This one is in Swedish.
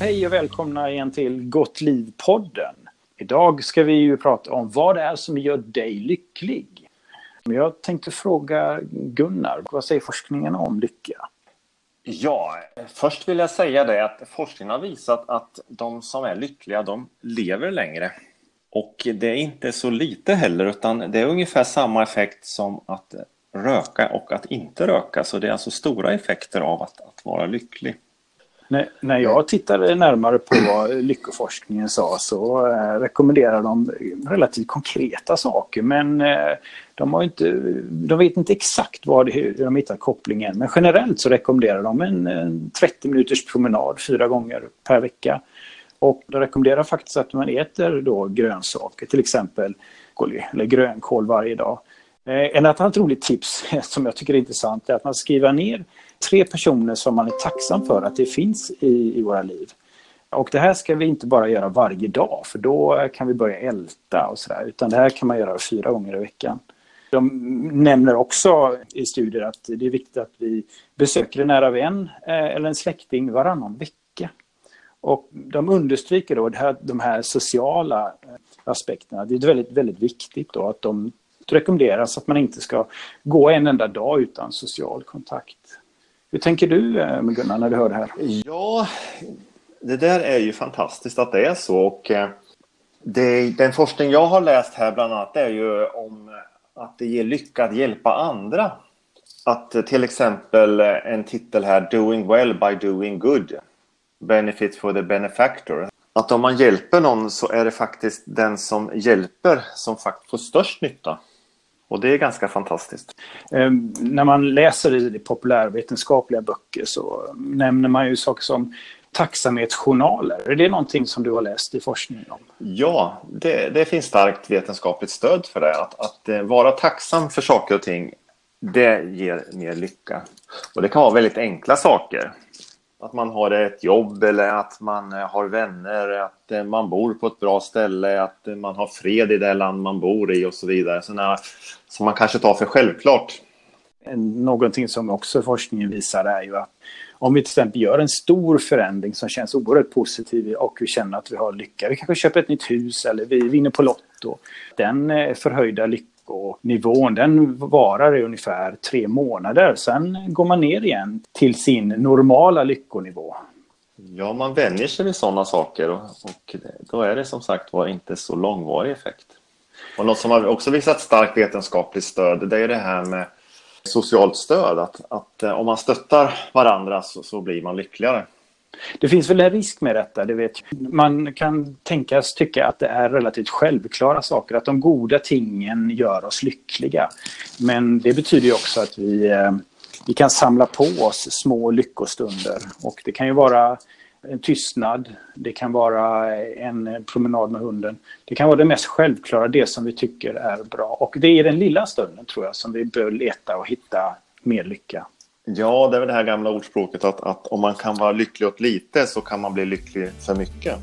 Hej och välkomna igen till Gott liv-podden. Idag ska vi ju prata om vad det är som gör dig lycklig. Jag tänkte fråga Gunnar, vad säger forskningen om lycka? Ja, först vill jag säga det att forskningen har visat att de som är lyckliga, de lever längre. Och det är inte så lite heller, utan det är ungefär samma effekt som att röka och att inte röka. Så det är alltså stora effekter av att, att vara lycklig. När, när jag tittade närmare på vad lyckoforskningen sa så eh, rekommenderar de relativt konkreta saker men eh, de, har inte, de vet inte exakt vad det, hur de hittar kopplingen men generellt så rekommenderar de en, en 30 minuters promenad fyra gånger per vecka. Och de rekommenderar faktiskt att man äter då grönsaker, till exempel eller grönkål varje dag. Ett en annat roligt tips som jag tycker är intressant är att man skriver ner tre personer som man är tacksam för att det finns i, i våra liv. Och det här ska vi inte bara göra varje dag för då kan vi börja älta och sådär utan det här kan man göra fyra gånger i veckan. De nämner också i studier att det är viktigt att vi besöker en nära vän eh, eller en släkting varannan vecka. Och de understryker då det här, de här sociala eh, aspekterna. Det är väldigt, väldigt viktigt då att de rekommenderas att man inte ska gå en enda dag utan social kontakt. Hur tänker du eh, Gunnar när du hör det här? Ja, det där är ju fantastiskt att det är så. Och eh, det, den forskning jag har läst här bland annat är ju om att det ger lycka att hjälpa andra. Att eh, till exempel en titel här, Doing well by doing good. Benefit for the benefactor. Att om man hjälper någon så är det faktiskt den som hjälper som faktiskt får störst nytta. Och det är ganska fantastiskt. Um, när man läser i populärvetenskapliga böcker så nämner man ju saker som tacksamhetsjournaler. Är det någonting som du har läst i forskningen om? Ja, det, det finns starkt vetenskapligt stöd för det. Att, att uh, vara tacksam för saker och ting, det ger mer lycka. Och det kan vara väldigt enkla saker att man har ett jobb eller att man eh, har vänner, att eh, man bor på ett bra ställe, att eh, man har fred i det land man bor i och så vidare. Sådana som man kanske tar för självklart. Någonting som också forskningen visar är ju att om vi till exempel gör en stor förändring som känns oerhört positiv och vi känner att vi har lycka, vi kanske köper ett nytt hus eller vi vinner på Lotto. Den eh, förhöjda lyckonivån den varar i ungefär tre månader. Sen går man ner igen till sin normala lyckonivå. Ja, man vänjer sig vid sådana saker och, och då är det som sagt var inte så långvarig effekt. Och något som har också visat starkt vetenskapligt stöd det är det här med socialt stöd. Att, att eh, om man stöttar varandra så, så blir man lyckligare. Det finns väl en risk med detta, det vet jag. Man kan tänkas tycka att det är relativt självklara saker, att de goda tingen gör oss lyckliga. Men det betyder ju också att vi, eh, vi kan samla på oss små lyckostunder. Och det kan ju vara en tystnad, det kan vara en promenad med hunden. Det kan vara det mest självklara, det som vi tycker är bra. Och det är den lilla stunden tror jag som vi bör leta och hitta mer lycka. Ja, det är väl det här gamla ordspråket att, att om man kan vara lycklig åt lite så kan man bli lycklig för mycket.